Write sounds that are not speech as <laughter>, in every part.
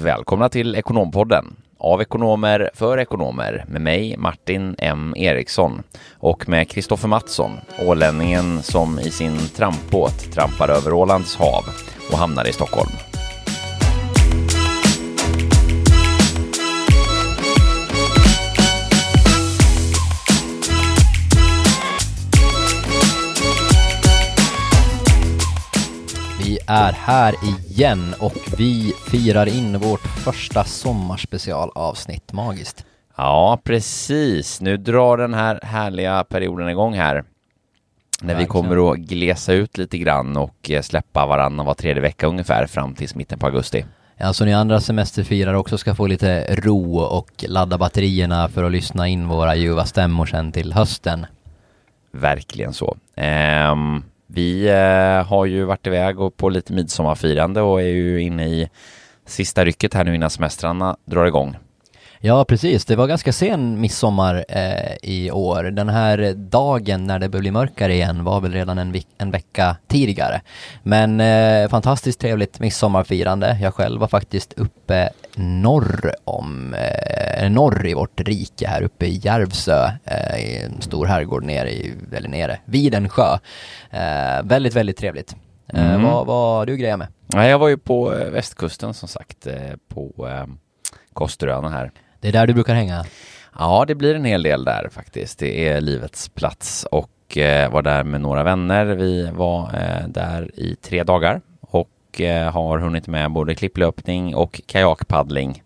Välkomna till Ekonompodden. Av ekonomer för ekonomer. Med mig Martin M. Eriksson. Och med Kristoffer Mattsson, ålänningen som i sin trampbåt trampar över Ålands hav och hamnar i Stockholm. Är här igen och vi firar in vårt första sommarspecialavsnitt. Magiskt. Ja, precis. Nu drar den här härliga perioden igång här. När vi kommer att glesa ut lite grann och eh, släppa varannan var tredje vecka ungefär fram till mitten på augusti. Ja, så ni andra semesterfirare också ska få lite ro och ladda batterierna för att lyssna in våra ljuva stämmor sen till hösten. Verkligen så. Ehm, vi eh, har ju varit iväg och på lite midsommarfirande och är ju inne i sista rycket här nu innan semestrarna drar igång. Ja, precis. Det var ganska sen midsommar eh, i år. Den här dagen när det börjar bli mörkare igen var väl redan en, en vecka tidigare. Men eh, fantastiskt trevligt midsommarfirande. Jag själv var faktiskt uppe norr om, eh, norr i vårt rike här uppe i Järvsö, eh, i en stor herrgård nere i, eller nere, vid en sjö. Eh, väldigt, väldigt trevligt. Eh, Mm. Vad vad du grejer med? Ja, jag var ju på eh, västkusten som sagt, eh, på eh, Kosteröarna här. Det är där du brukar hänga? Ja, det blir en hel del där faktiskt. Det är livets plats och var där med några vänner. Vi var där i tre dagar och eh, har hunnit med både klipplöpning och kajakpaddling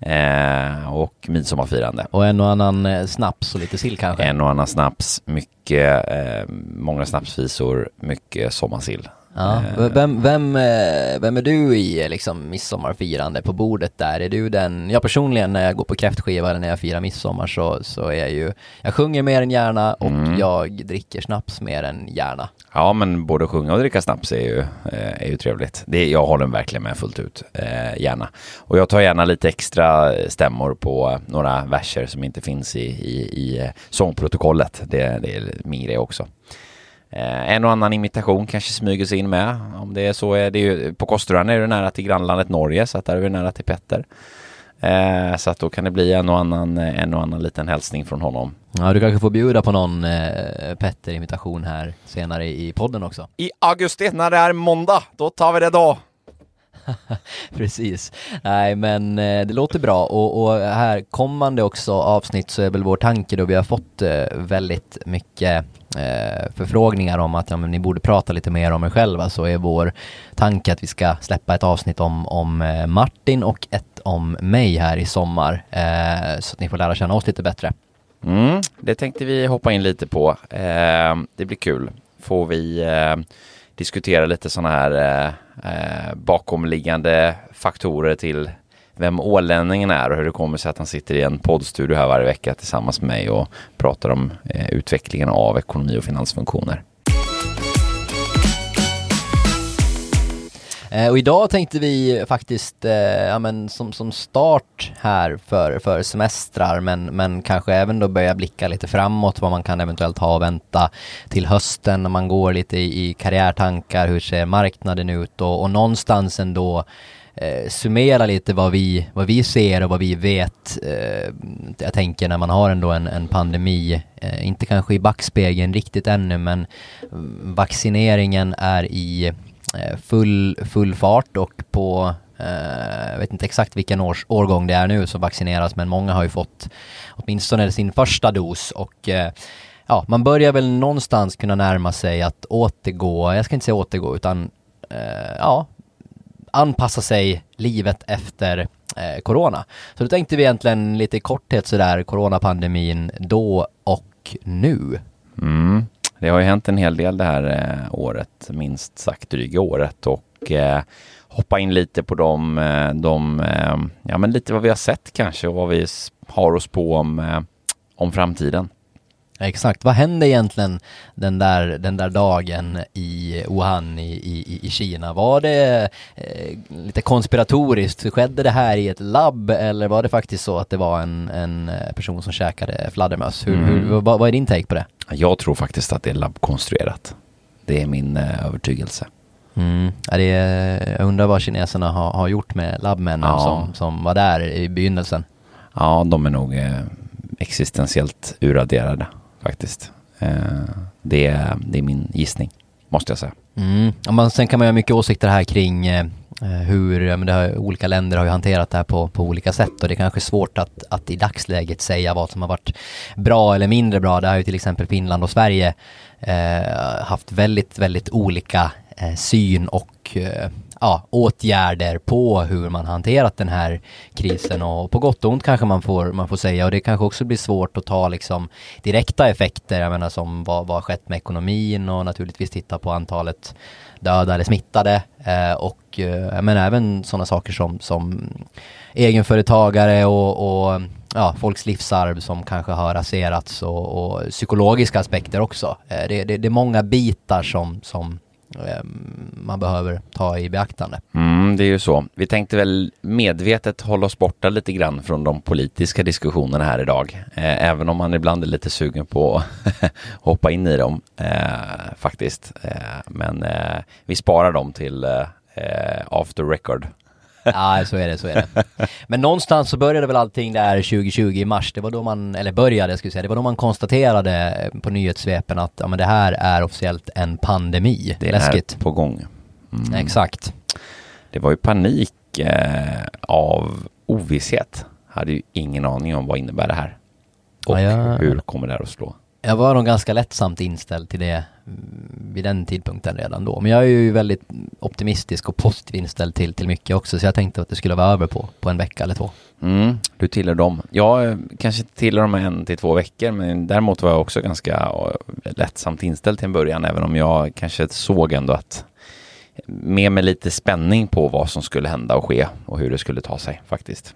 eh, och midsommarfirande. Och en och annan eh, snaps och lite sill kanske? En och annan snaps, mycket, eh, många snapsvisor, mycket sommarsill. Ja, Eh, vem, vem, eh, vem är du i eh, liksom midsommarfirande på bordet där? Är du den, jag personligen när jag går på kräftskiva eller när jag firar midsommar så, så är jag ju, jag sjunger mer än gärna och Mm. jag dricker snaps mer än gärna. Ja, men både sjunga och dricka snaps är ju, är ju trevligt. Det, jag håller verkligen med fullt ut, eh, gärna. Och jag tar gärna lite extra stämmor på några verser som inte finns i, i, i sångprotokollet. Det, det är min grej också. Eh, en och annan imitation kanske smyger sig in med. Om det är så är det ju, på Kosteröarna är det nära till grannlandet Norge, så att där är vi nära till Petter. Eh, så att då kan det bli en och annan, en och annan liten hälsning från honom. Ja, du kanske får bjuda på någon eh, Petter-imitation här senare i podden också. I augusti, när det är måndag, då tar vi det då. <laughs> Precis. Nej, men eh, det låter bra och, och här kommande också avsnitt så är väl vår tanke då vi har fått eh, väldigt mycket eh, förfrågningar om att ja, men ni borde prata lite mer om er själva så är vår tanke att vi ska släppa ett avsnitt om, om eh, Martin och ett om mig här i sommar eh, så att ni får lära känna oss lite bättre. Mm, det tänkte vi hoppa in lite på. Eh, det blir kul. Får vi eh, diskutera lite sådana här eh, eh, bakomliggande faktorer till vem ålänningen är och hur det kommer sig att han sitter i en poddstudio här varje vecka tillsammans med mig och pratar om eh, utvecklingen av ekonomi och finansfunktioner. Eh, och idag tänkte vi faktiskt, eh, ja, men som, som start här för, för semestrar, men, men kanske även då börja blicka lite framåt, vad man kan eventuellt ha och vänta till hösten när man går lite i, i karriärtankar, hur ser marknaden ut och, och någonstans ändå eh, summera lite vad vi, vad vi ser och vad vi vet. Eh, jag tänker när man har ändå en, en pandemi, eh, inte kanske i backspegeln riktigt ännu, men mm, vaccineringen är i eh, full, full fart och på eh, jag vet inte exakt vilken års, årgång det är nu som vaccineras men många har ju fått åtminstone sin första dos och eh, ja, man börjar väl någonstans kunna närma sig att återgå, jag ska inte säga återgå utan eh, ja, anpassa sig livet efter eh, corona. Så då tänkte vi egentligen lite i korthet sådär coronapandemin då och nu. Mm. Det har ju hänt en hel del det här eh, året, minst sagt dryga året och eh, hoppa in lite på eh, de, de ja men lite vad vi har sett kanske och vad vi har oss på om, eh, om framtiden. Exakt, vad hände egentligen den där, den där dagen i Wuhan i, i, i Kina? Var det eh, lite konspiratoriskt? Skedde det här i ett labb eller var det faktiskt så att det var en, en eh, person som käkade fladdermöss? Hur, Mm. hur, vad, vad är din take på det? Jag tror faktiskt att det är labbkonstruerat. Det är min eh, övertygelse. Mm. Ja, det är, jag undrar vad kineserna har, har gjort med labbmännen Ja. som, som var där i begynnelsen. Ja, de är nog eh, existentiellt uraderade faktiskt. Eh, det, är- det är min gissning, måste jag säga. Mm. Men sen kan man ju ha mycket åsikter här kring eh, eh hur, men det har, olika länder har ju hanterat det här på, på olika sätt och det är kanske svårt att, att i dagsläget säga vad som har varit bra eller mindre bra. Det har ju till exempel Finland och Sverige eh, haft väldigt, väldigt olika Eh, syn och eh, ja, åtgärder på hur man hanterat den här krisen. Och på gott och ont kanske man får, man får säga. Och det kanske också blir svårt att ta liksom direkta effekter, jag menar som vad, vad har skett med ekonomin och naturligtvis titta på antalet döda eller smittade. Eh, och eh, men även sådana saker som, som egenföretagare och, och ja, folks livsarv som kanske har raserats och, och psykologiska aspekter också. Eh, det, det, det är många bitar som, som Ehm, man behöver ta i beaktande. Mm, det är ju så. Vi tänkte väl medvetet hålla oss borta lite grann från de politiska diskussionerna här idag. Eh, även om man ibland är lite sugen på att <laughs> hoppa in i dem eh, faktiskt. Eh, men eh, vi sparar dem till eh, eh, after record. Ja, så är det, så är det. Men någonstans så började väl allting där 2020 i mars. Det var då man, eller började vi säga, det var då man konstaterade på nyhetssvepen att ja, men det här är officiellt en pandemi. Det är Läskigt. på gång. Mm. Exakt. Det var ju panik eh, av ovisshet. Hade ju ingen aning om vad innebär det här. Och Ja, jag- hur kommer det här att slå? Jag var nog ganska lättsamt inställd till det mm, vid den tidpunkten redan då. Men jag är ju väldigt optimistisk och positiv inställd till, till mycket också. Så jag tänkte att det skulle vara över på, på en vecka eller två. Mm, du tillhör dem. Jag eh, kanske tillhör dem en till två veckor, men däremot var jag också ganska eh, lättsamt inställd till en början, även om jag kanske såg ändå att med mig lite spänning på vad som skulle hända och ske och hur det skulle ta sig faktiskt.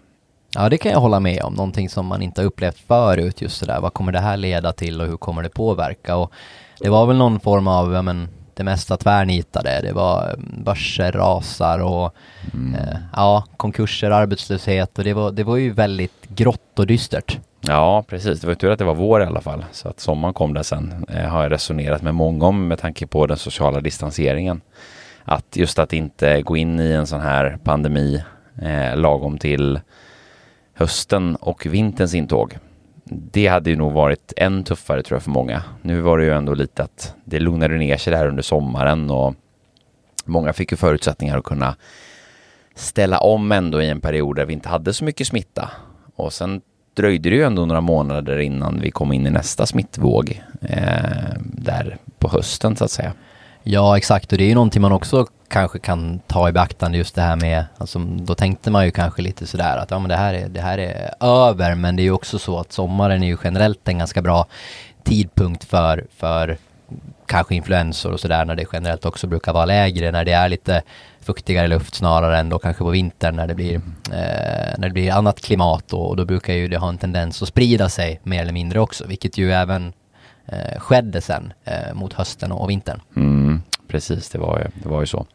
Ja, det kan jag hålla med om. Någonting som man inte har upplevt förut, just sådär. Vad kommer det här leda till och hur kommer det påverka? Och det var väl någon form av, ja men, det mesta tvärnitade. Det var mm, börser rasar och eh, ja, konkurser, arbetslöshet och det var, det var ju väldigt grått och dystert. Ja, precis. Det var tur att det var vår i alla fall, så att sommaren kom där sen. Eh, har jag resonerat med många om med tanke på den sociala distanseringen. Att just att inte gå in i en sån här pandemi eh, lagom till hösten och vinterns intåg. Det hade ju nog varit än tuffare tror jag för många. Nu var det ju ändå lite att det lugnade ner sig där under sommaren och många fick ju förutsättningar att kunna ställa om ändå i en period där vi inte hade så mycket smitta. Och sen dröjde det ju ändå några månader innan vi kom in i nästa smittvåg eh, där på hösten så att säga. Ja, exakt. Och det är ju någonting man också kanske kan ta i beaktande just det här med, alltså då tänkte man ju kanske lite sådär att ja men det här är, det här är över, men det är ju också så att sommaren är ju generellt en ganska bra tidpunkt för, för kanske influensor och sådär när det generellt också brukar vara lägre, när det är lite fuktigare luft snarare än då kanske på vintern när det blir, eh, när det blir annat klimat och, och då brukar ju det ha en tendens att sprida sig mer eller mindre också, vilket ju även eh, skedde sen eh, mot hösten och vintern. Mm, precis, det var, det var ju så.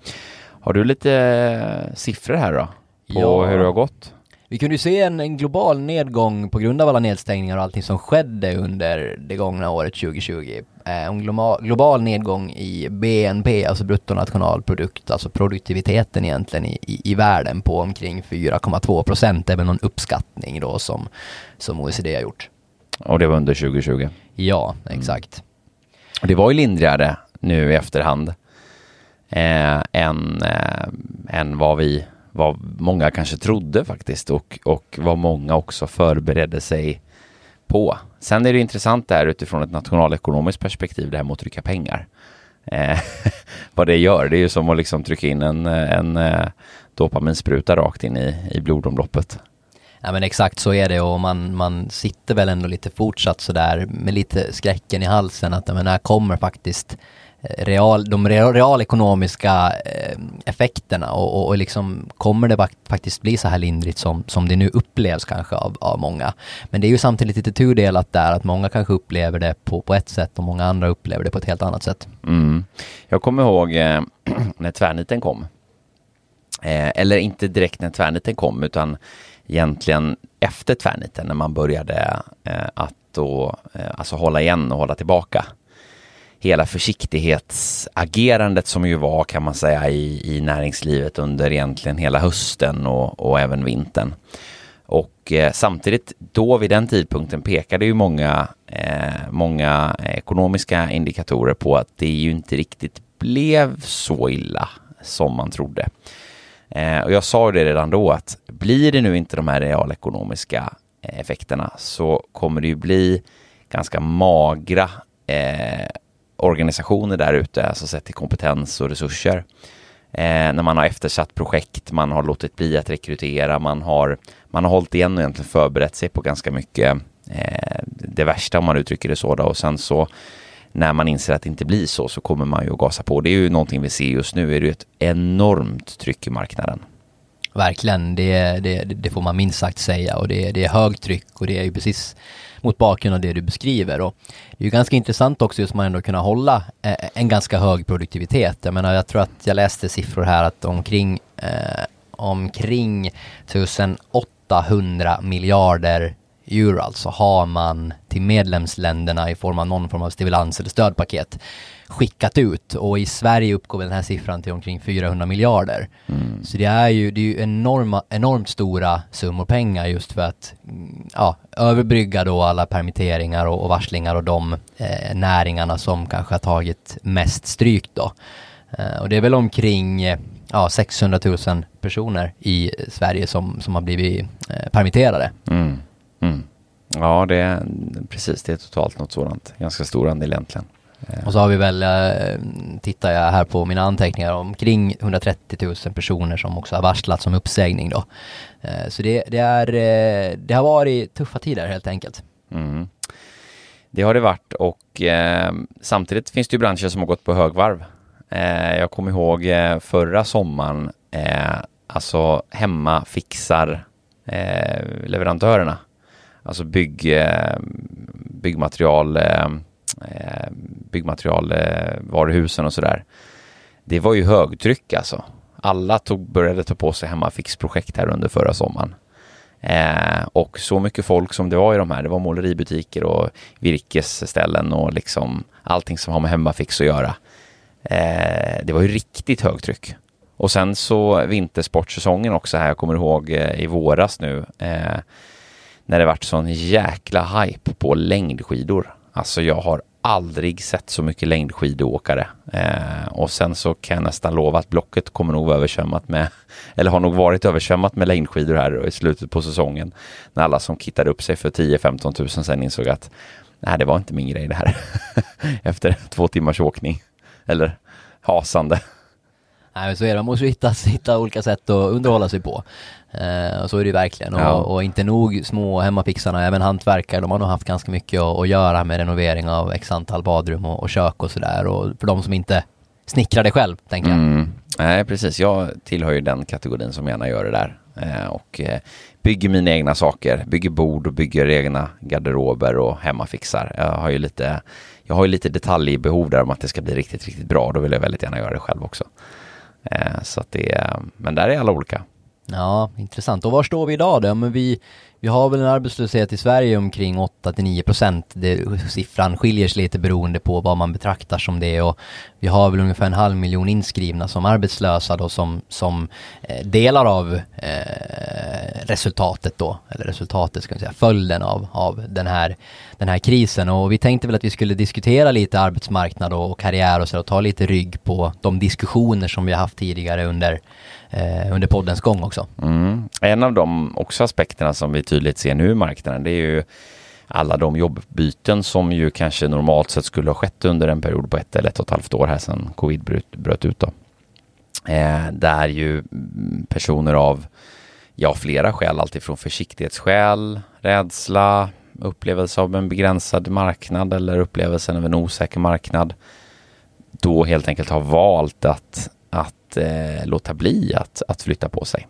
Har du lite eh, siffror här då? På Ja. hur det har gått? Vi kunde ju se en, en global nedgång på grund av alla nedstängningar och allting som skedde under det gångna året 2020. Eh, en global, global nedgång i BNP, alltså bruttonationalprodukt, alltså produktiviteten egentligen i, i, i världen på omkring 4,2 procent. Det är väl någon uppskattning då som, som OECD har gjort. Och det var under 2020. Ja, exakt. Och Det var ju lindrigare nu i efterhand eh, än, eh, än vad vi, vad många kanske trodde faktiskt och, och vad många också förberedde sig på. Sen är det intressant där utifrån ett nationalekonomiskt perspektiv det här med att trycka pengar. Eh, <laughs> vad det gör, det är ju som att liksom trycka in en, en eh, dopaminspruta rakt in i, i blodomloppet. Ja men exakt så är det och man, man sitter väl ändå lite fortsatt sådär med lite skräcken i halsen att men här kommer faktiskt real, de realekonomiska eh, effekterna och, och, och liksom kommer det faktiskt bli så här lindrigt som, som det nu upplevs kanske av, av många. Men det är ju samtidigt lite tudelat där att många kanske upplever det på, på ett sätt och många andra upplever det på ett helt annat sätt. Mm. Jag kommer ihåg eh, <clears throat> när tvärniten kom. Eh, eller inte direkt när tvärniten kom utan egentligen efter tvärniten när man började eh, att då, eh, alltså hålla igen och hålla tillbaka hela försiktighetsagerandet som ju var kan man säga i, i näringslivet under egentligen hela hösten och, och även vintern. Och eh, samtidigt då vid den tidpunkten pekade ju många, eh, många ekonomiska indikatorer på att det ju inte riktigt blev så illa som man trodde. Eh, och jag sa det redan då att blir det nu inte de här realekonomiska eh, effekterna så kommer det ju bli ganska magra eh, organisationer där ute, alltså sett till kompetens och resurser. Eh, när man har eftersatt projekt, man har låtit bli att rekrytera, man har, man har hållit igen och egentligen förberett sig på ganska mycket eh, det värsta om man uttrycker det så då. och sen så när man inser att det inte blir så så kommer man ju att gasa på. Det är ju någonting vi ser just nu, är det ju ett enormt tryck i marknaden. Verkligen, det, det, det får man minst sagt säga och det, det är högtryck och det är ju precis mot bakgrund av det du beskriver. Och det är ju ganska intressant också just man ändå kunna hålla eh, en ganska hög produktivitet. Jag menar, jag tror att jag läste siffror här att omkring, eh, omkring 1800 miljarder euro alltså har man till medlemsländerna i form av någon form av stimulans eller stödpaket skickat ut och i Sverige uppgår den här siffran till omkring 400 miljarder. Mm. Så det är ju, det är ju enorma, enormt stora summor pengar just för att mm, ja, överbrygga då alla permitteringar och, och varslingar och de eh, näringarna som kanske har tagit mest stryk då. Eh, och det är väl omkring ja, 600 000 personer i Sverige som, som har blivit eh, permitterade. Mm. Mm. Ja, det är precis, det är totalt något sådant. Ganska stor andel egentligen. Och så har vi väl, eh, tittar jag här på mina anteckningar, omkring 130 000 personer som också har varslats om uppsägning då. Eh, så det, det, är, eh, det har varit tuffa tider helt enkelt. Mm. Det har det varit och eh, samtidigt finns det ju branscher som har gått på högvarv. Eh, jag kommer ihåg förra sommaren, alltså hemma fixar leverantörerna, alltså bygg, byggmaterial Eh, byggmaterialvaruhusen eh, och sådär. Det var ju högtryck alltså. Alla tog, började ta på sig hemmafixprojekt här under förra sommaren. Eh, och så mycket folk som det var i de här, det var måleributiker och virkesställen och liksom allting som har med hemmafix att göra. Eh, det var ju riktigt högtryck. Och sen så vintersportsäsongen också här, jag kommer ihåg eh, i våras nu, eh, när det vart sån jäkla hype på längdskidor. Alltså jag har aldrig sett så mycket längdskidåkare. Eh, och sen så kan jag nästan lova att Blocket kommer nog vara översvämmat med, <laughs> eller har nog varit översvämmat med längdskidor här i slutet på säsongen. När alla som kittade upp sig för 10-15 tusen sen insåg att nej, det var inte min grej det här. <laughs> Efter två timmars åkning. Eller hasande. Nej, så är det. Man måste hitta, <laughs> hitta olika sätt att underhålla sig på. Eh, och så är det verkligen. Ja. Och, och, inte nog små hemmafixarna, även hantverkare, de har nog haft ganska mycket att, att göra med renovering av x antal badrum och, och kök och sådär. Och för de som inte snickrar det själv, tänker jag. Mm. Nej, precis. Jag tillhör ju den kategorin som gärna gör det där. Eh, och eh, bygger mina egna saker, bygger bord och bygger egna garderober och hemmafixar. Jag har ju lite, jag har ju lite detaljbehov där om att det ska bli riktigt, riktigt bra. Då vill jag väldigt gärna göra det själv också. Eh, så att det är, men där är alla olika. Ja, intressant. Och var står vi idag då? Men vi, vi har väl en arbetslöshet i Sverige omkring 8-9 procent. Siffran skiljer sig lite beroende på vad man betraktar som det och vi har väl ungefär en halv miljon inskrivna som arbetslösa då som, som eh, delar av eh, resultatet då, eller resultatet ska vi säga, följden av, av den, här, den här krisen och vi tänkte väl att vi skulle diskutera lite arbetsmarknad och, och karriär och så och ta lite rygg på de diskussioner som vi har haft tidigare under eh, under poddens gång också. Mm. En av de också aspekterna som vi tydligt ser nu i marknaden det är ju alla de jobbbyten som ju kanske normalt sett skulle ha skett under en period på ett eller ett och ett halvt år här sedan covid bröt, bröt ut då. Eh, där ju personer av ja, flera skäl, alltifrån försiktighetsskäl, rädsla, upplevelse av en begränsad marknad eller upplevelsen av en osäker marknad då helt enkelt har valt att, att eh, låta bli att, att flytta på sig.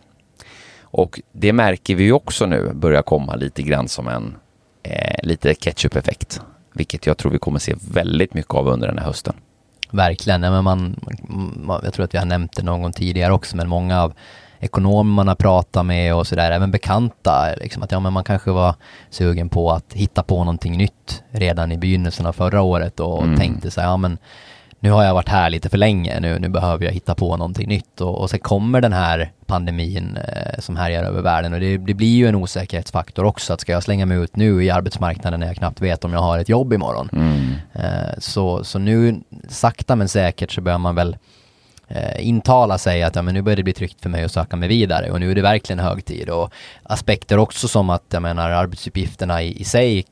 Och det märker vi också nu börjar komma lite grann som en eh, lite ketchup-effekt. Vilket jag tror vi kommer se väldigt mycket av under den här hösten. Verkligen, ja, men man, man, jag tror att vi har nämnt det någon gång tidigare också, men många av ekonomer man har pratat med och sådär, även bekanta, liksom att ja men man kanske var sugen på att hitta på någonting nytt redan i begynnelsen av förra året och mm. tänkte så här, ja men nu har jag varit här lite för länge, nu, nu behöver jag hitta på någonting nytt och, och sen kommer den här pandemin eh, som härjar över världen och det, det, blir ju en osäkerhetsfaktor också att ska jag slänga mig ut nu i arbetsmarknaden när jag knappt vet om jag har ett jobb imorgon. Mm. Eh, så, så nu sakta men säkert så börjar man väl eh, intala sig att ja, men nu börjar det bli tryggt för mig att söka mig vidare och nu är det verkligen hög tid och aspekter också som att jag menar arbetsuppgifterna i, i sig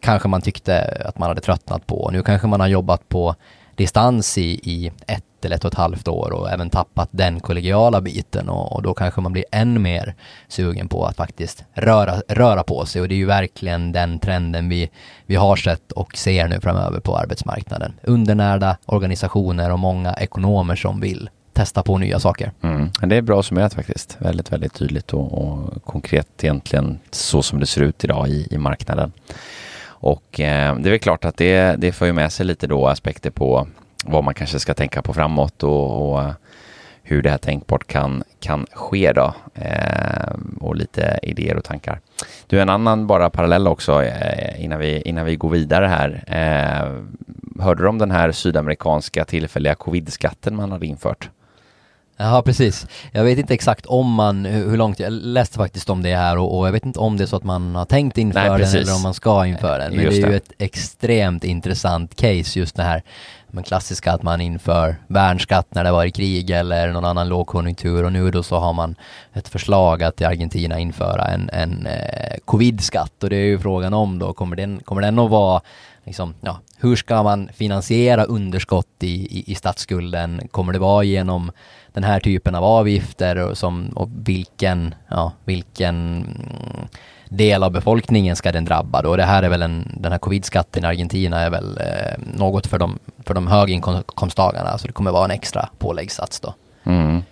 kanske man tyckte att man hade tröttnat på. Nu kanske man har jobbat på distans i, i ett eller ett och ett halvt år och även tappat den kollegiala biten och, och, då kanske man blir än mer sugen på att faktiskt röra, röra på sig och det är ju verkligen den trenden vi, vi har sett och ser nu framöver på arbetsmarknaden. Undernärda organisationer och många ekonomer som vill testa på nya saker. Mm. Det är bra summerat faktiskt. Väldigt, väldigt tydligt och, och, konkret egentligen så som det ser ut idag i, i marknaden. Och eh, det är väl klart att det, det för ju med sig lite då aspekter på vad man kanske ska tänka på framåt och, och eh, hur det här tänkbart kan, kan ske då. Eh, och lite idéer och tankar. Du, en annan bara parallell också eh, innan, vi, innan vi går vidare här. Eh, hörde du om den här sydamerikanska tillfälliga covid-skatten man hade infört? Ja, precis. Jag vet inte exakt om man, hur långt, jag läste faktiskt om det här och, och jag vet inte om det är så att man har tänkt införa den eller om man ska införa den. Men just det är ju ett extremt intressant case just det här men klassiska att man inför värnskatt när det var i krig eller någon annan lågkonjunktur och nu då så har man ett förslag att i Argentina införa en, en eh, covid-skatt och det är ju frågan om då, kommer den, kommer den att vara liksom, ja, hur ska man finansiera underskott i, i, i statsskulden? Kommer det vara genom den här typen av avgifter och, som, och vilken, ja, vilken del av befolkningen ska den drabba då? Det här är väl en, den här covid-skatten i Argentina är väl eh, något för de, för de höginkomsttagarna, så det kommer vara en extra påläggssats då. Mm,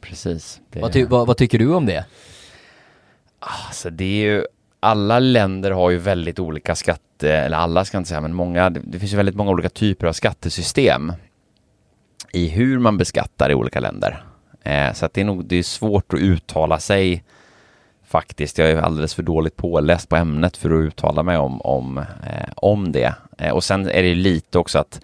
precis. Vad, ty, vad, vad, tycker du om det? Alltså det är ju, alla länder har ju väldigt olika skatte, eller alla ska jag inte säga, men många, det finns ju väldigt många olika typer av skattesystem i hur man beskattar i olika länder. Eh, så att det är nog det är svårt att uttala sig faktiskt. Jag är alldeles för dåligt påläst på ämnet för att uttala mig om, om, eh, om det. Eh, och sen är det lite också att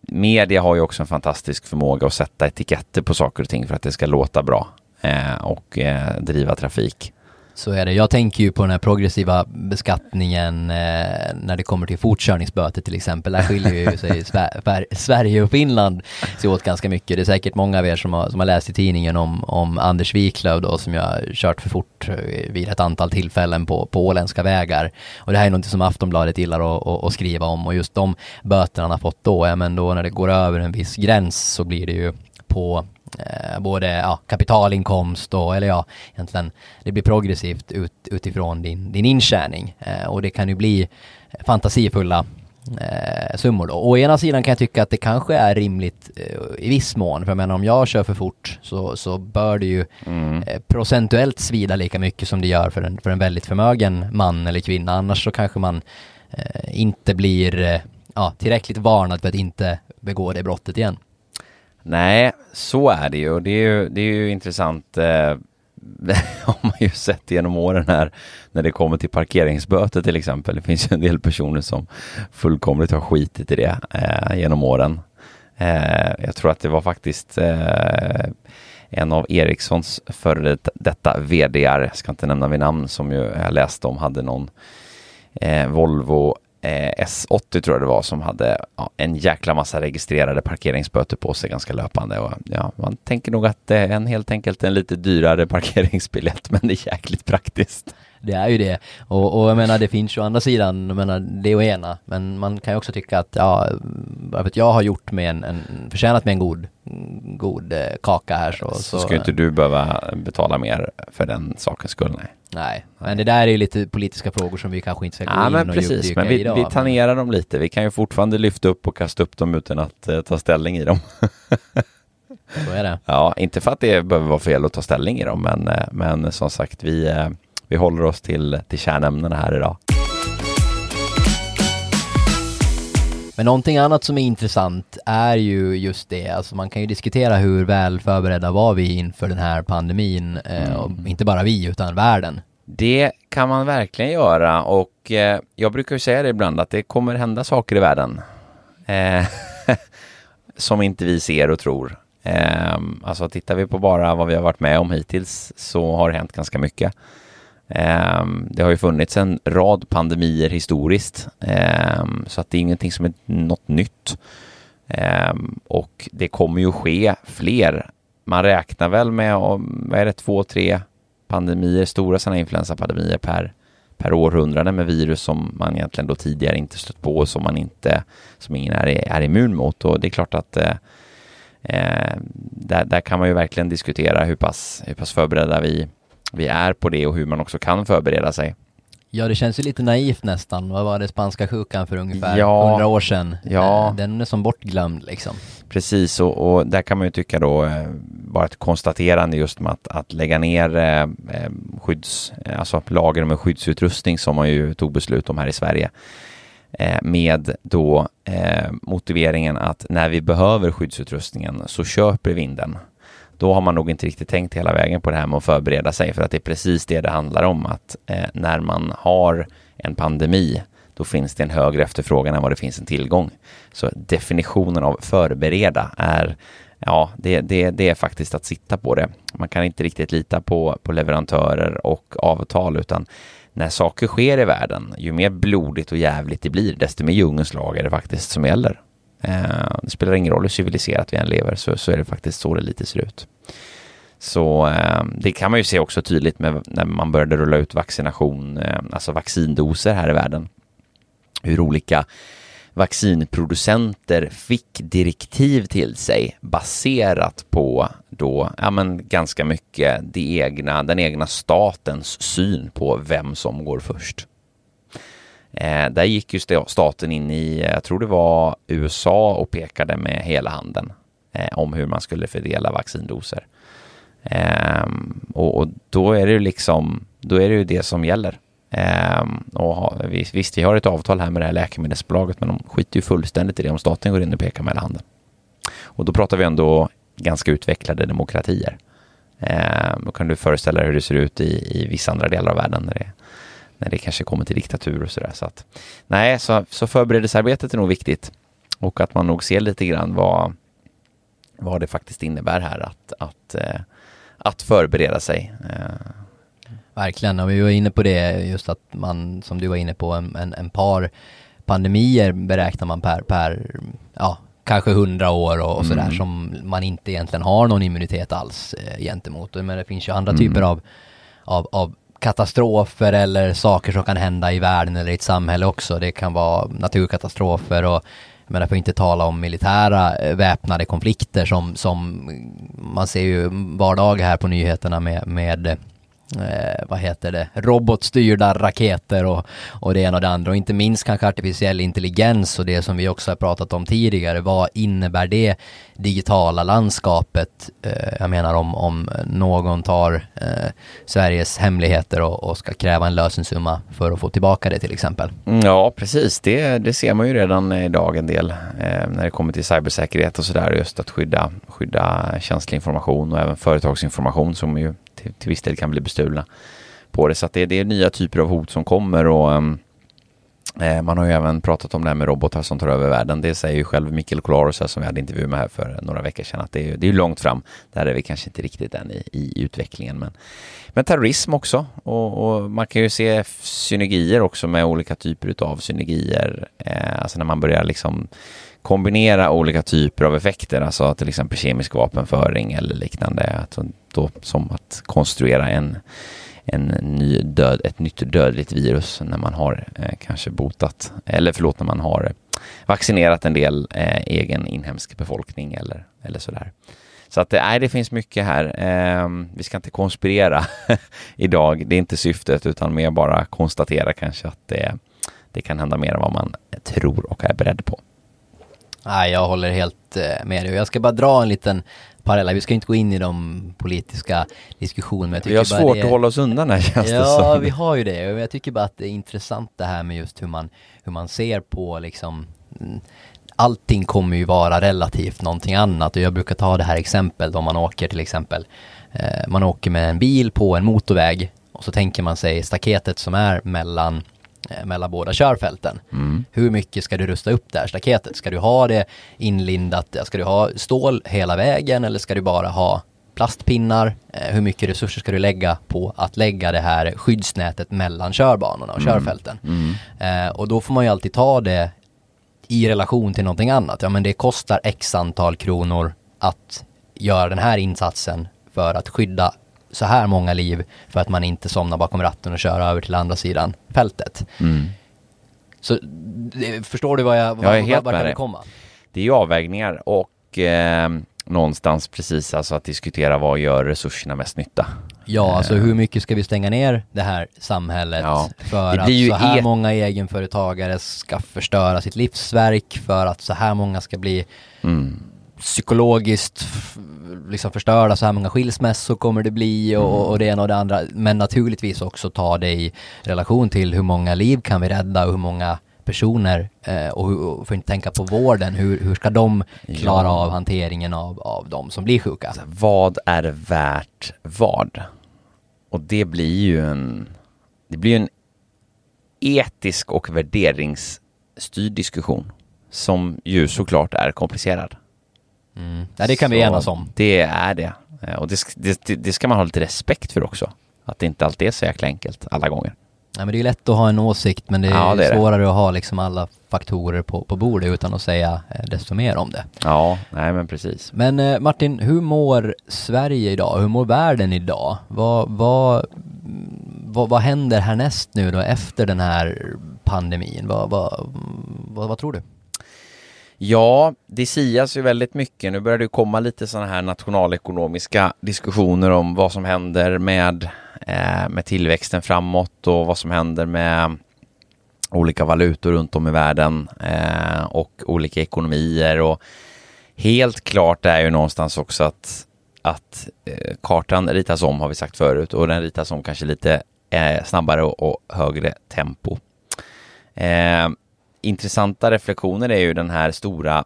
media har ju också en fantastisk förmåga att sätta etiketter på saker och ting för att det ska låta bra eh, och eh, driva trafik. Så är det. Jag tänker ju på den här progressiva beskattningen eh, när det kommer till fortkörningsböter till exempel. Där skiljer ju sig <laughs> Sverige och Finland sig åt ganska mycket. Det är säkert många av er som har, som har läst i tidningen om, om Anders Wiklöf då som jag kört för fort eh, vid ett antal tillfällen på, på åländska vägar. Och det här är något som Aftonbladet gillar att, att, att skriva om och just de böterna han har fått då, ja men då när det går över en viss gräns så blir det ju på eh, både ja, kapitalinkomst och, eller ja, egentligen det blir progressivt ut, utifrån din, din intjäning eh, och det kan ju bli fantasifulla eh, summor då. Å ena sidan kan jag tycka att det kanske är rimligt eh, i viss mån, för jag menar om jag kör för fort så, så bör det ju mm. eh, procentuellt svida lika mycket som det gör för en, för en väldigt förmögen man eller kvinna, annars så kanske man eh, inte blir eh, ja, tillräckligt varnad för att inte begå det brottet igen. Nej, så är det ju. Det är ju, det är ju intressant. Eh, <laughs> har man ju sett genom åren här när det kommer till parkeringsböter till exempel. Det finns ju en del personer som fullkomligt har skitit i det eh, genom åren. Eh, jag tror att det var faktiskt eh, en av Ericssons före detta VDR, jag ska inte nämna vid namn, som ju jag läste om hade någon eh, Volvo Eh, S80 tror jag det var som hade ja, en jäkla massa registrerade parkeringsböter på sig ganska löpande. Och, ja, man tänker nog att det är en, helt enkelt en lite dyrare <laughs> parkeringsbiljett men det är jäkligt praktiskt. Det är ju det. Och, och jag menar det finns ju å andra sidan, jag menar det är ena. Men man kan ju också tycka att ja, att jag har gjort med en, en förtjänat med en god, god eh, kaka här så. Så, så ska inte du behöva betala mer för den sakens skull, nej. Nej, men det där är ju lite politiska frågor som vi kanske inte ska gå ja, in men och precis, men vi, idag, vi tangerar men... dem lite. Vi kan ju fortfarande lyfta upp och kasta upp dem utan att uh, ta ställning i dem. Så är det. Ja, inte för att det behöver vara fel att ta ställning i dem, men, uh, men som sagt, vi, uh, vi håller oss till, till kärnämnena här idag. Men någonting annat som är intressant är ju just det, alltså man kan ju diskutera hur väl förberedda var vi inför den här pandemin, eh, och Mm. inte bara vi utan världen. Det kan man verkligen göra och eh, jag brukar ju säga det ibland att det kommer hända saker i världen eh, <laughs> som inte vi ser och tror. Eh, alltså tittar vi på bara vad vi har varit med om hittills så har det hänt ganska mycket. Ehm, det har ju funnits en rad pandemier historiskt ehm, så att det är ingenting som är något nytt. Ehm, och det kommer ju ske fler. Man räknar väl med, vad är det, två, tre pandemier, stora sådana influensapandemier per, per århundrade med virus som man egentligen då tidigare inte stött på och som man inte, som ingen är, är immun mot. Och det är klart att eh, eh, där, där kan man ju verkligen diskutera hur pass, hur pass förberedda vi, vi är på det och hur man också kan förbereda sig. Ja, det känns ju lite naivt nästan. Vad var det spanska sjukan för ungefär Ja. 100 år sedan? Ja. Den är som bortglömd liksom. Precis, och, och där kan man ju tycka då, eh, bara ett konstaterande just med att, att lägga ner eh, eh, skydds, eh, alltså lager med skyddsutrustning som man ju tog beslut om här i Sverige. Eh, med då eh, motiveringen att när vi behöver skyddsutrustningen så köper vi in den. Då har man nog inte riktigt tänkt hela vägen på det här med att förbereda sig för att det är precis det det handlar om att eh, när man har en pandemi då finns det en högre efterfrågan än vad det finns en tillgång. Så definitionen av förbereda är Ja, det, det, det är faktiskt att sitta på det. Man kan inte riktigt lita på, på leverantörer och avtal utan när saker sker i världen, ju mer blodigt och jävligt det blir, desto mer djungelns lag är det faktiskt som gäller. Eh, det spelar ingen roll hur civiliserat vi än lever, så, så är det faktiskt så det lite ser ut. Så eh, det kan man ju se också tydligt med när man började rulla ut vaccination, eh, alltså vaccindoser här i världen. Hur olika vaccinproducenter fick direktiv till sig baserat på då, ja men ganska mycket det egna, den egna statens syn på vem som går först. Eh, där gick ju staten in i, eh, jag tror det var USA och pekade med hela handen eh, om hur man skulle fördela vaccindoser. Eh, och, och då är det ju liksom, då är det ju det som gäller. Ehm, och ha, visst, vi har ett avtal här med det här läkemedelsbolaget, men de skiter ju fullständigt i det om staten går in och pekar med hela handen. Och då pratar vi ändå ganska utvecklade demokratier. Ehm, då kan du föreställa dig hur det ser ut i, i vissa andra delar av världen när det, när det kanske kommer till diktatur och sådär. Så att, nej, så, så förberedelsearbetet är nog viktigt. Och att man nog ser lite grann vad, vad det faktiskt innebär här att, att, eh, att förbereda sig. Eh, Verkligen, och vi var inne på det just att man, som du var inne på, en, en, en par pandemier beräknar man per, per ja, kanske hundra år och, och sådär Mm. som man inte egentligen har någon immunitet alls eh, gentemot. Men det finns ju andra Mm. typer av, av, av katastrofer eller saker som kan hända i världen eller i ett samhälle också. Det kan vara naturkatastrofer och jag menar, för att inte tala om militära eh, väpnade konflikter som, som man ser ju vardag här på nyheterna med, med eh, vad heter det, robotstyrda raketer och, och det ena och det andra och inte minst kanske artificiell intelligens och det som vi också har pratat om tidigare. Vad innebär det digitala landskapet? Eh, jag menar om, om någon tar eh, Sveriges hemligheter och, och ska kräva en lösensumma för att få tillbaka det till exempel. Mm, ja, precis. Det, det ser man ju redan idag en del eh, när det kommer till cybersäkerhet och sådär. Just att skydda, skydda känslig information och även företagsinformation som ju till, till viss del kan bli bestulna på det. Så att det, det är nya typer av hot som kommer och um, man har ju även pratat om det här med robotar som tar över världen. Det säger ju själv Mikael Kolaros som vi hade intervju med här för några veckor sedan att det är, ju- det är långt fram. Där är vi kanske inte riktigt än i, i utvecklingen. Men, men terrorism också och, och man kan ju se synergier också med olika typer av synergier. Eh, alltså när man börjar liksom kombinera olika typer av effekter, alltså till exempel kemisk vapenföring eller liknande. Alltså då, som att konstruera en, en ny död, ett nytt dödligt virus när man har eh, kanske botat, eller förlåt, när man har vaccinerat en del eh, egen inhemsk befolkning eller, eller sådär. Så att nej, det finns mycket här. Eh, vi ska inte konspirera <laughs> idag, det är inte syftet utan mer bara konstatera kanske att det, det kan hända mer än vad man tror och är beredd på. Nej, jag håller helt eh, med dig. Och Jag ska bara dra en liten parallell. Vi ska inte gå in i de politiska diskussionerna. Vi har svårt det- att hålla oss undan här känns det Ja, vi har ju det. Jag tycker bara att det är intressant det här med just hur man, hur man ser på liksom mm, allting kommer ju vara relativt någonting annat och jag brukar ta det här exemplet om man åker till exempel eh, man åker med en bil på en motorväg och så tänker man sig staketet som är mellan mellan båda körfälten. Mm. Hur mycket ska du rusta upp det här staketet? Ska du ha det inlindat? Ska du ha stål hela vägen eller ska du bara ha plastpinnar? Eh, hur mycket resurser ska du lägga på att lägga det här skyddsnätet mellan körbanorna och Mm. körfälten? Mm. Eh, och då får man ju alltid ta det i relation till någonting annat. Ja men det kostar x antal kronor att göra den här insatsen för att skydda så här många liv för att man inte somnar bakom ratten och kör över till andra sidan fältet. Mm. Så det, förstår du vad jag, Jag vad, helt vad, jag dig. vill komma? Det är ju avvägningar och eh, någonstans precis alltså att diskutera vad gör resurserna mest nytta. Ja, alltså hur mycket ska vi stänga ner det här samhället Ja, för det att så här et- många egenföretagare ska förstöra sitt livsverk, för att så här många ska bli Mm. Psykologiskt liksom förstörda, så här många skilsmässor kommer det bli och, och det ena och det andra. Men naturligtvis också ta det i relation till hur många liv kan vi rädda och hur många personer eh, och, hur, för att inte tänka på vården, hur, hur ska de klara Ja. av hanteringen av, av de som blir sjuka? Vad är värt vad? Och det blir ju en, det blir en etisk och värderingsstyrd diskussion som ju såklart är komplicerad. Mm. Ja, det kan vi Så enas om. Det är det. Eh, Och det, det, det ska man ha lite respekt för också. Att det inte alltid är så jäkla enkelt alla gånger. Ja, men det är lätt att ha en åsikt men det är, Ja, det är det. svårare att ha liksom alla faktorer på, på bordet utan att säga eh, desto mer om det. Ja, nej men precis. Men eh, Martin, hur mår Sverige idag? Hur mår världen idag? Vad, vad, vad, vad händer härnäst nu då efter den här pandemin? Vad, vad, vad, vad tror du? Ja, det sias ju väldigt mycket. Nu börjar det komma lite sådana här nationalekonomiska diskussioner om vad som händer med, eh, med tillväxten framåt och vad som händer med olika valutor runt om i världen eh, och olika ekonomier. Och helt klart är ju någonstans också att, att eh, kartan ritas om har vi sagt förut och den ritas om kanske lite eh, snabbare och, och högre tempo. Eh, Intressanta reflektioner är ju den här stora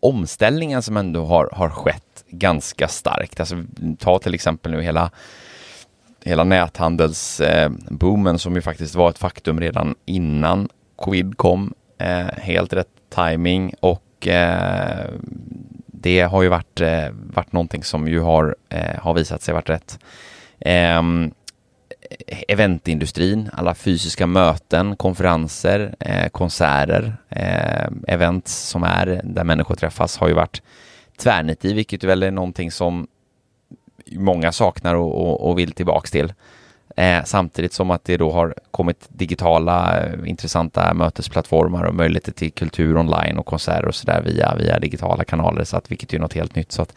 omställningen som ändå har, har skett ganska starkt. Alltså, ta till exempel nu hela, hela näthandelsboomen eh, som ju faktiskt var ett faktum redan innan covid kom. Eh, helt rätt timing och eh, det har ju varit, eh, varit någonting som ju har, eh, har visat sig varit rätt. Ehm, Eh, eventindustrin, alla fysiska möten, konferenser, eh, konserter, eh, events som är där människor träffas har ju varit tvärnit i, vilket väl är någonting som många saknar och, och, och vill tillbaks till. Eh, samtidigt som att det då har kommit digitala eh, intressanta mötesplattformar och möjligheter till kultur online och konserter och sådär via, via digitala kanaler, så att, vilket är något helt nytt. Så att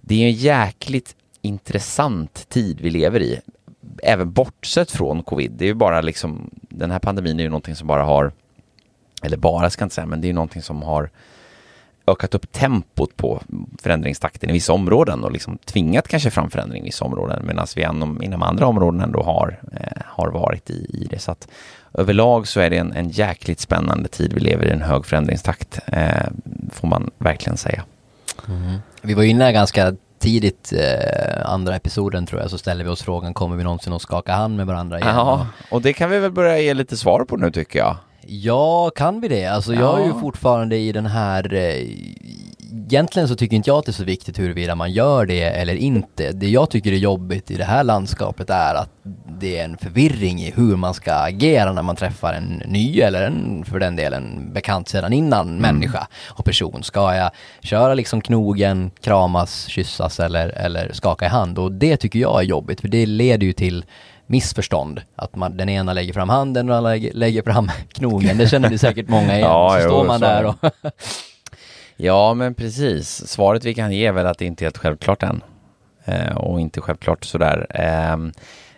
det är en jäkligt intressant tid vi lever i även bortsett från covid, det är ju bara liksom, den här pandemin är ju någonting som bara har, eller bara ska jag inte säga, men det är ju någonting som har ökat upp tempot på förändringstakten i vissa områden och liksom tvingat kanske fram förändring i vissa områden medan vi inom, inom andra områden ändå har, eh, har varit i, i det. Så att överlag så är det en, en jäkligt spännande tid vi lever i, en hög förändringstakt, eh, får man verkligen säga. Mm. Vi var inne ganska tidigt, eh, andra episoden tror jag, så ställde vi oss frågan, kommer vi någonsin att skaka hand med varandra igen? Ja, och det kan vi väl börja ge lite svar på nu tycker jag. Ja, kan vi det? Alltså jag är ju Ja. fortfarande i den här eh, Egentligen så tycker inte jag att det är så viktigt huruvida man gör det eller inte. Det jag tycker är jobbigt i det här landskapet är att det är en förvirring i hur man ska agera när man träffar en ny eller en, för den delen, bekant sedan innan människa och person. Ska jag köra liksom knogen, kramas, kyssas eller, eller skaka i hand? Och det tycker jag är jobbigt, för det leder ju till missförstånd. Att man, den ena lägger fram handen och den andra lägger, lägger fram <laughs> knogen. Det känner ni säkert många igen. <laughs> Ja, så jo, står man så är där och... <laughs> Ja, men precis. Svaret vi kan ge är väl att det inte är helt självklart än. Eh, och inte självklart sådär. Eh,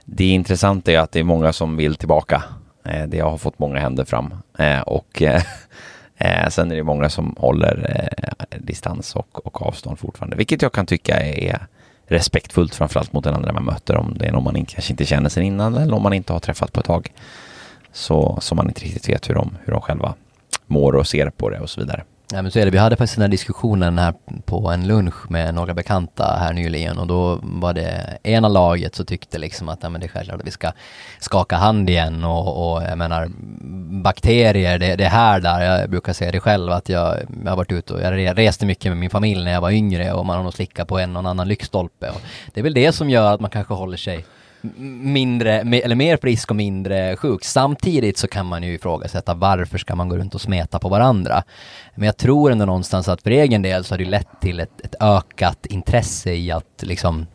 det intressanta är att det är många som vill tillbaka. Eh, det har fått många händer fram. Eh, och eh, <laughs> eh, sen är det många som håller eh, distans och, och avstånd fortfarande. Vilket jag kan tycka är respektfullt framförallt mot den andra man möter. Om det är någon man in- kanske inte känner sen innan eller om man inte har träffat på ett tag. Så, så man inte riktigt vet hur de, hur de själva mår och ser på det och så vidare. Ja men så är det, vi hade faktiskt den här diskussionen här på en lunch med några bekanta här nyligen och då var det ena laget så tyckte liksom att ja, men det är självklart att vi ska skaka hand igen och, och jag menar bakterier, det, det här där, jag brukar säga det själv att jag, jag har varit ute och jag reste mycket med min familj när jag var yngre och man har nog slickat på en och annan lyktstolpe och det är väl det som gör att man kanske håller sig mindre, eller mer frisk och mindre sjuk. Samtidigt så kan man ju ifrågasätta varför ska man gå runt och smeta på varandra. Men jag tror ändå någonstans att för egen del så har det lett till ett, ett ökat intresse i att liksom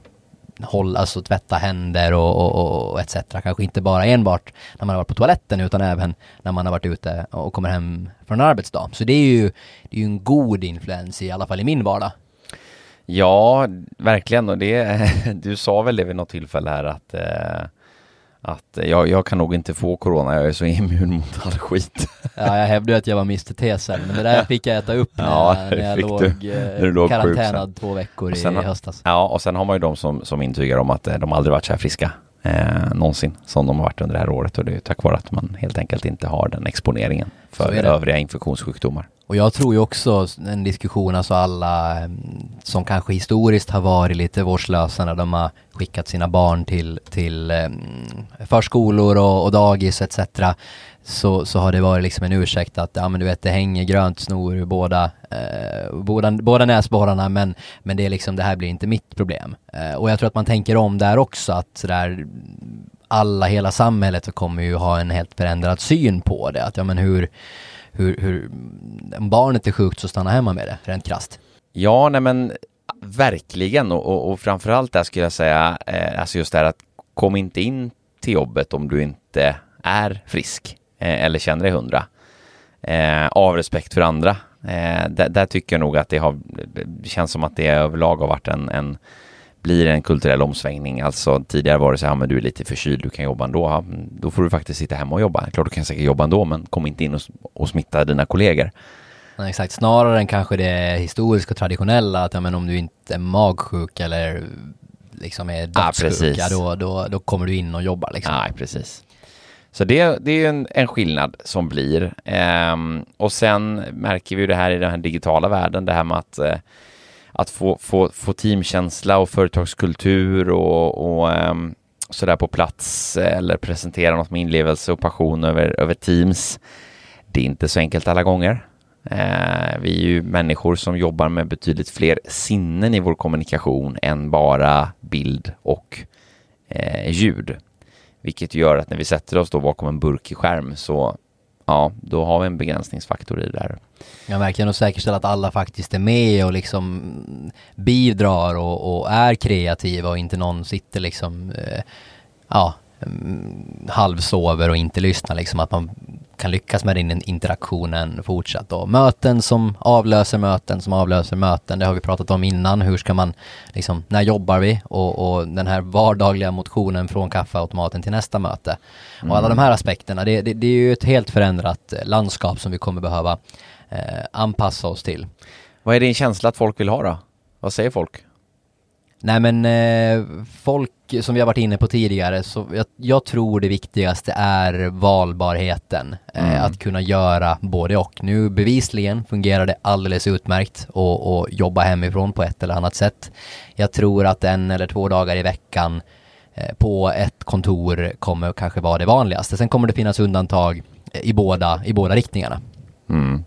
hålla, alltså tvätta händer och, och, och etc. Kanske inte bara enbart när man har varit på toaletten utan även när man har varit ute och kommer hem från en arbetsdag. Så det är ju, det är ju en god influens i alla fall i min vardag. Ja, verkligen. Och det, <laughs> du sa väl det vid något tillfälle här att, eh, att jag, jag kan nog inte få corona, jag är så <laughs> immun mot all skit. Ja, jag hävdade att jag var Mr T-cell, men det där fick jag äta upp när, <laughs> ja, när jag låg, du, eh, låg karantänad två veckor sen, i höstas. Ja, och sen har man ju de som, som intygar om att eh, de aldrig varit så här friska eh, någonsin som de har varit under det här året och det är tack vare att man helt enkelt inte har den exponeringen för övriga infektionssjukdomar. Och jag tror ju också en diskussion, alltså alla mm, som kanske historiskt har varit lite vårdslösa när de har skickat sina barn till, till mm, förskolor och, och dagis etc. Så, så har det varit liksom en ursäkt att, ja men du vet det hänger grönt snor ur båda, eh, båda, båda näsborrarna men, men det är liksom, det här blir inte mitt problem. Eh, och jag tror att man tänker om där också att sådär alla, hela samhället kommer ju ha en helt förändrad syn på det. Att ja men hur, hur, hur om barnet är sjukt så stanna hemma med det, rent krasst. Ja, nej men verkligen och, och, och framförallt där skulle jag säga, eh, alltså just det här att kom inte in till jobbet om du inte är frisk eh, eller känner dig hundra. Eh, av respekt för andra. Eh, där, där, tycker jag nog att det har, det känns som att det överlag har varit en, en blir en kulturell omsvängning. Alltså tidigare var det så här, men du är lite förkyld, du kan jobba ändå. Ja, då får du faktiskt sitta hemma och jobba. Klart du kan säkert jobba ändå, men kom inte in och, och smitta dina kollegor. Ja, exakt, snarare än kanske det historiska och traditionella, att ja, men om du inte är magsjuk eller liksom är dödssjuk, ja, då, då, då kommer du in och jobbar liksom. Ja, precis. Så det, det är en, en skillnad som blir. Ehm, och sen märker vi det här i den här digitala världen, det här med att eh, att få, få, få teamkänsla och företagskultur och, och um, sådär på plats eller presentera något med inlevelse och passion över, över Teams. Det är inte så enkelt alla gånger. Uh, vi är ju människor som jobbar med betydligt fler sinnen i vår kommunikation än bara bild och uh, ljud. Vilket gör att när vi sätter oss då bakom en burkig skärm så ja, då har vi en begränsningsfaktor i det här. Ja, verkligen och säkerställa att alla faktiskt är med och liksom bidrar och, och är kreativa och inte någon sitter liksom, eh, ja, halvsover och inte lyssnar liksom, att man kan lyckas med den interaktionen fortsatt då. Möten som avlöser möten som avlöser möten, det har vi pratat om innan. Hur ska man, liksom, när jobbar vi? Och, och den här vardagliga motionen från kaffeautomaten till nästa möte. Mm. Och alla de här aspekterna, det, det, det, är ju ett helt förändrat landskap som vi kommer behöva eh, anpassa oss till. Vad är din känsla att folk vill ha då? Vad säger folk? Nej men eh, folk som vi har varit inne på tidigare, så jag, jag tror det viktigaste är valbarheten. Eh, mm. att kunna göra både och. Nu bevisligen fungerar det alldeles utmärkt och jobba hemifrån på ett eller annat sätt. Jag tror att en eller två dagar i veckan eh, på ett kontor kommer kanske vara det vanligaste. Sen kommer det finnas undantag i båda, i båda riktningarna. Mm.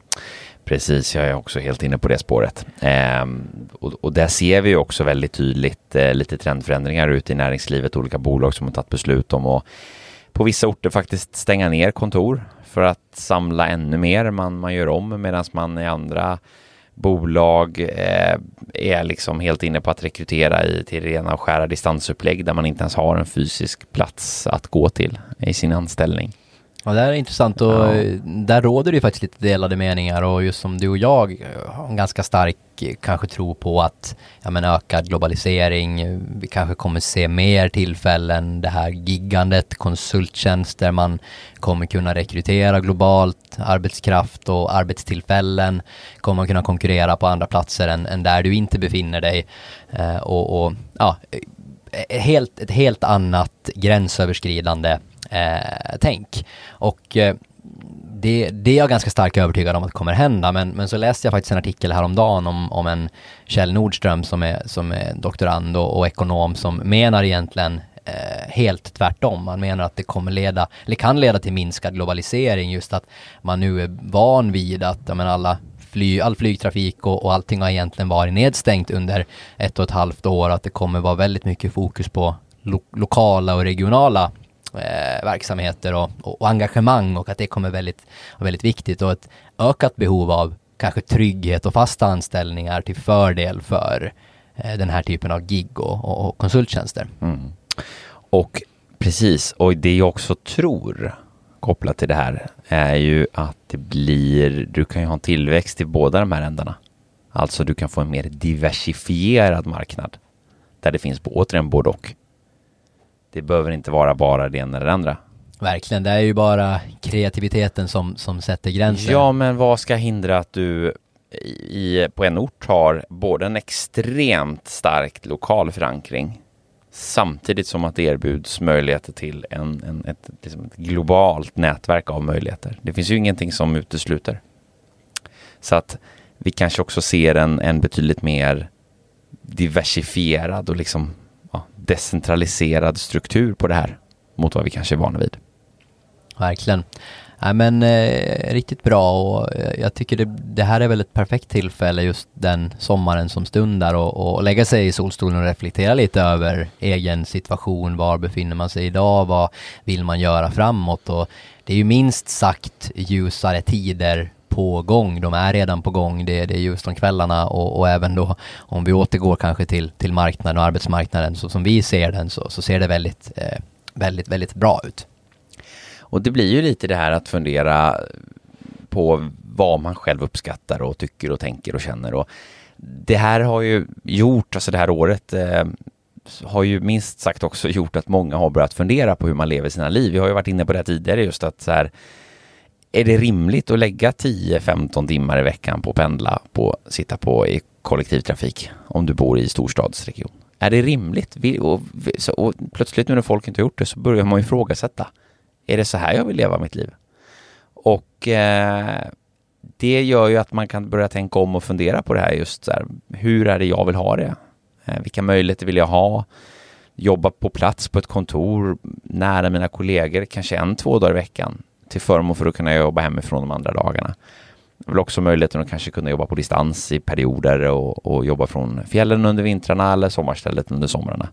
Precis, jag är också helt inne på det spåret. Eh, och, och där ser vi också väldigt tydligt eh, lite trendförändringar ute i näringslivet, olika bolag som har tagit beslut om att på vissa orter faktiskt stänga ner kontor för att samla ännu mer. Man, man gör om medan man i andra bolag eh, är liksom helt inne på att rekrytera i, till rena och skära distansupplägg där man inte ens har en fysisk plats att gå till i sin anställning. Ja, det här är intressant och ja. där råder det ju faktiskt lite delade meningar och just som du och jag har en ganska stark kanske tro på att ja, men ökad globalisering, vi kanske kommer se mer tillfällen, det här giggandet, konsulttjänster, man kommer kunna rekrytera globalt arbetskraft och arbetstillfällen, kommer kunna konkurrera på andra platser än, än där du inte befinner dig eh, och, och ja, helt, ett helt annat gränsöverskridande eh, Eh, tänk. Och eh, det, det är jag ganska starkt övertygad om att kommer hända, men, men så läste jag faktiskt en artikel häromdagen om, om en Kjell Nordström som är, som är doktorand och, och ekonom som menar egentligen eh, helt tvärtom. Man menar att det kommer leda, eller kan leda till minskad globalisering, just att man nu är van vid att men alla fly, all flygtrafik och, och allting har egentligen varit nedstängt under ett och ett halvt år, att det kommer vara väldigt mycket fokus på lo lokala och regionala eh, verksamheter och, och, och, engagemang och att det kommer väldigt, väldigt viktigt och ett ökat behov av kanske trygghet och fasta anställningar till fördel för eh, den här typen av gig och, och konsulttjänster. Mm. Och precis, och det jag också tror kopplat till det här är ju att det blir, du kan ju ha en tillväxt i båda de här ändarna. Alltså du kan få en mer diversifierad marknad där det finns på återigen både och. Det behöver inte vara bara det ena eller det andra. Verkligen, det är ju bara kreativiteten som, som sätter gränser. Ja, men vad ska hindra att du i, på en ort har både en extremt starkt lokal förankring samtidigt som att det erbjuds möjligheter till en, en ett, liksom ett, globalt nätverk av möjligheter. Det finns ju ingenting som utesluter. Så att vi kanske också ser en, en betydligt mer diversifierad och liksom ja, decentraliserad struktur på det här mot vad vi kanske är vana vid. Verkligen. Ja, men eh, riktigt bra och eh, jag tycker det, det, här är väl ett perfekt tillfälle just den sommaren som stundar och, och lägga sig i solstolen och reflektera lite över egen situation. Var befinner man sig idag? Vad vill man göra framåt? Och det är ju minst sagt ljusare tider på gång. De är redan på gång. Det, det är just om kvällarna och, och, även då om vi återgår kanske till, till marknaden och arbetsmarknaden så som vi ser den så, så ser det väldigt, eh, väldigt, väldigt bra ut. Och det blir ju lite det här att fundera på vad man själv uppskattar och tycker och tänker och känner. Och det här har ju gjort, alltså det här året eh, har ju minst sagt också gjort att många har börjat fundera på hur man lever sina liv. Vi har ju varit inne på det tidigare just att så här, är det rimligt att lägga 10-15 timmar i veckan på att pendla, på att sitta på i kollektivtrafik om du bor i storstadsregion? Är det rimligt? Och, och plötsligt nu när folk inte har gjort det så börjar man ifrågasätta. Är det så här jag vill leva mitt liv? Och eh, det gör ju att man kan börja tänka om och fundera på det här just så här, hur är det jag vill ha det? Eh, vilka möjligheter vill jag ha? Jobba på plats på ett kontor nära mina kollegor, kanske en, två dagar i veckan till förmån för att kunna jobba hemifrån de andra dagarna. Jag vill också möjligheten att kanske kunna jobba på distans i perioder och, och jobba från fjällen under vintrarna eller sommarstället under somrarna.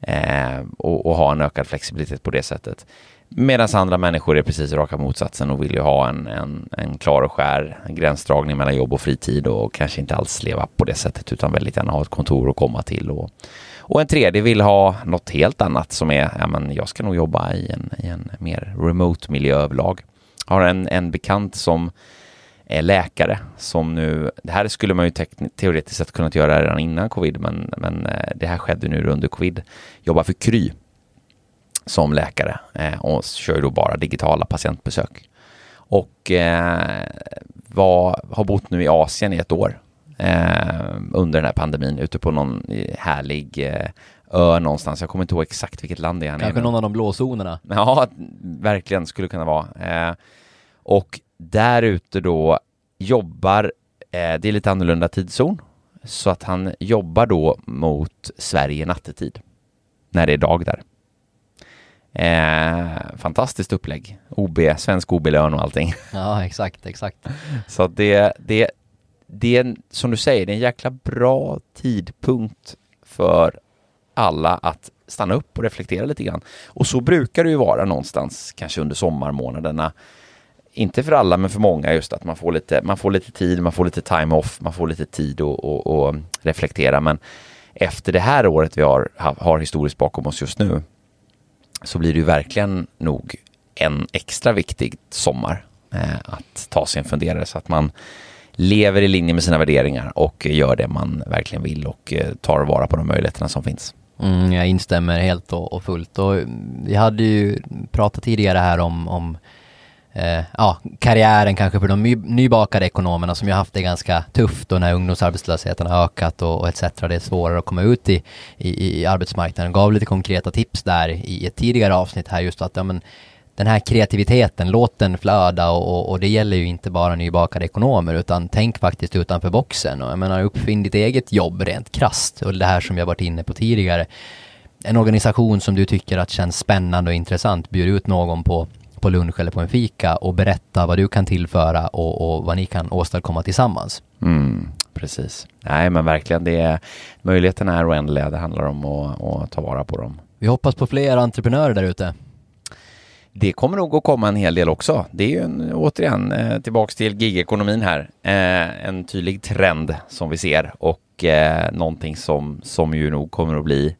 Eh, och, och, ha en ökad flexibilitet på det sättet. Medan andra människor är precis raka motsatsen och vill ju ha en, en, en klar och skär gränsdragning mellan jobb och fritid och kanske inte alls leva på det sättet utan väldigt gärna ha ett kontor att komma till. Och, och en tredje vill ha något helt annat som är, ja men jag ska nog jobba i en, i en mer remote miljö överlag. Jag har en, en bekant som är läkare som nu, det här skulle man ju teoretiskt sett kunnat göra redan innan covid men, men eh, det här skedde nu under covid. Jobbar för Kry som läkare eh, och kör då bara digitala patientbesök. Och eh, var, har bott nu i Asien i ett år eh, under den här pandemin ute på någon härlig eh, ö någonstans. Jag kommer inte ihåg exakt vilket land det är. Kanske någon av de blå zonerna. Ja, verkligen skulle kunna vara. Eh, och där ute då jobbar, eh, det är lite annorlunda tidszon, så att han jobbar då mot Sverige nattetid när det är dag där. Eh, fantastiskt upplägg. OB, svensk OB-lön och allting. Ja, exakt, exakt. <laughs> Så det, det, det är, som du säger, det är en jäkla bra tidpunkt för alla att stanna upp och reflektera lite grann. Och så brukar det ju vara någonstans, kanske under sommarmånaderna. Inte för alla, men för många just att man får lite, man får lite tid, man får lite time off, man får lite tid att reflektera. Men efter det här året vi har, har historiskt bakom oss just nu så blir det ju verkligen nog en extra viktig sommar eh, att ta sig en funderare så att man lever i linje med sina värderingar och gör det man verkligen vill och eh, tar vara på de möjligheterna som finns. Mm, jag instämmer helt och, och fullt och mm, vi hade ju pratat tidigare här om, om eh, ja, karriären kanske för de nybakade ekonomerna som ju haft det ganska tufft och när ungdomsarbetslösheten har ökat och, och etc. Det är svårare att komma ut i, i, i arbetsmarknaden. Gav lite konkreta tips där i ett tidigare avsnitt här just att ja, men, den här kreativiteten, låt den flöda och, och, det gäller ju inte bara nybakade ekonomer utan tänk faktiskt utanför boxen och jag menar uppfinn ditt eget jobb rent krast och det här som har varit inne på tidigare. En organisation som du tycker att känns spännande och intressant, bjud ut någon på, på lunch eller på en fika och berätta vad du kan tillföra och, och vad ni kan åstadkomma tillsammans. Mm, precis. Nej men verkligen, det är, möjligheterna är oändliga. Det handlar om att, att ta vara på dem. Vi hoppas på fler entreprenörer där ute. Det kommer nog att komma en hel del också. Det är ju en, återigen eh, tillbaks till gigekonomin här. Eh, en tydlig trend som vi ser och eh, någonting som, som ju nog kommer att bli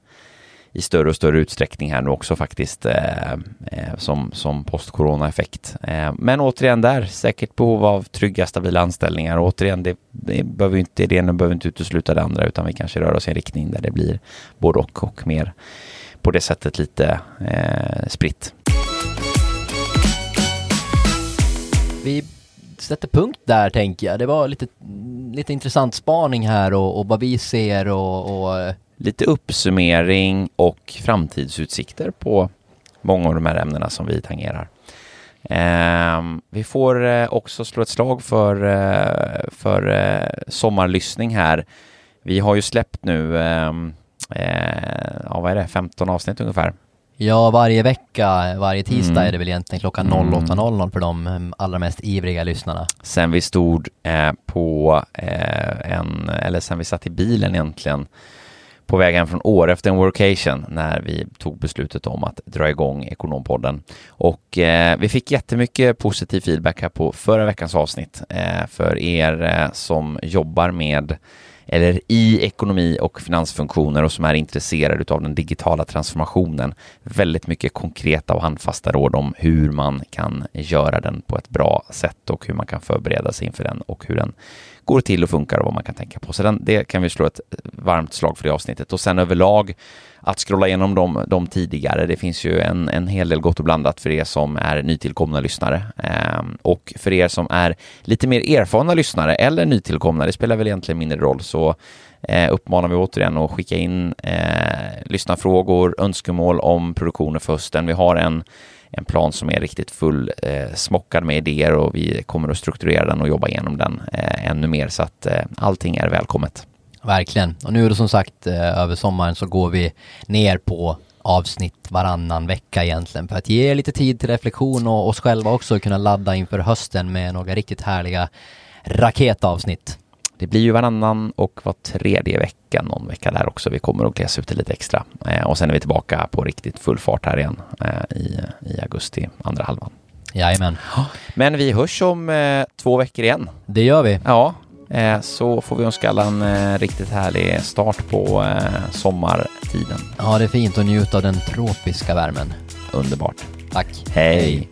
i större och större utsträckning här nu också faktiskt eh, eh som, som post-corona-effekt. Eh, men återigen där, säkert behov av trygga, stabila anställningar. Och återigen, det, det behöver inte, det ena behöver inte utesluta det andra utan vi kanske rör oss i en riktning där det blir både och och mer på det sättet lite eh, spritt. Vi sätter punkt där tänker jag. Det var lite, lite intressant spaning här och, och vad vi ser och, och eh, lite uppsummering och framtidsutsikter på många av de här ämnena som vi tangerar. Eh, vi får eh, också slå ett slag för, eh, för eh, sommarlyssning här. Vi har ju släppt nu, ehm, eh, ja vad är det, 15 avsnitt ungefär. Ja, varje vecka, varje tisdag mm. är det väl egentligen klockan 08.00 mm. för de ehm, allra mest ivriga lyssnarna. Sen vi stod eh, på en, eller sen vi satt i bilen egentligen på väg hem från år efter en workation när vi tog beslutet om att dra igång Ekonompodden. Och eh, vi fick jättemycket positiv feedback här på förra veckans avsnitt. Eh, för er eh, som jobbar med eller i ekonomi och finansfunktioner och som är intresserade av den digitala transformationen. Väldigt mycket konkreta och handfasta råd om hur man kan göra den på ett bra sätt och hur man kan förbereda sig inför den och hur den går till och funkar och vad man kan tänka på. Så den, det kan vi slå ett varmt slag för i avsnittet. Och sen överlag att scrolla igenom de, de tidigare. Det finns ju en, en hel del gott och blandat för er som är nytillkomna lyssnare. Eh, och för er som är lite mer erfarna lyssnare eller nytillkomna, det spelar väl egentligen mindre roll, så eh, uppmanar vi återigen att skicka in eh, lyssnarfrågor, önskemål om produktioner för hösten. Vi har en en plan som är riktigt full eh, smockad med idéer och vi kommer att strukturera den och jobba igenom den eh, ännu mer så att eh, allting är välkommet. Verkligen. Och nu är det som sagt eh, över sommaren så går vi ner på avsnitt varannan vecka egentligen för att ge lite tid till reflektion och oss själva också kunna ladda inför hösten med några riktigt härliga raketavsnitt. Det blir ju varannan och var tredje vecka, någon vecka där också. Vi kommer att glesa ut det lite extra. Eh, och sen är vi tillbaka på riktigt full fart här igen eh, i, i augusti, andra halvan. Jajamän. Men vi hörs om två veckor igen. Det gör vi. Ja, så får vi önska alla en eh, riktigt härlig start på eh, sommartiden. Ja, det är fint att njuta av den tropiska värmen. Underbart. Tack. Hej. Hej.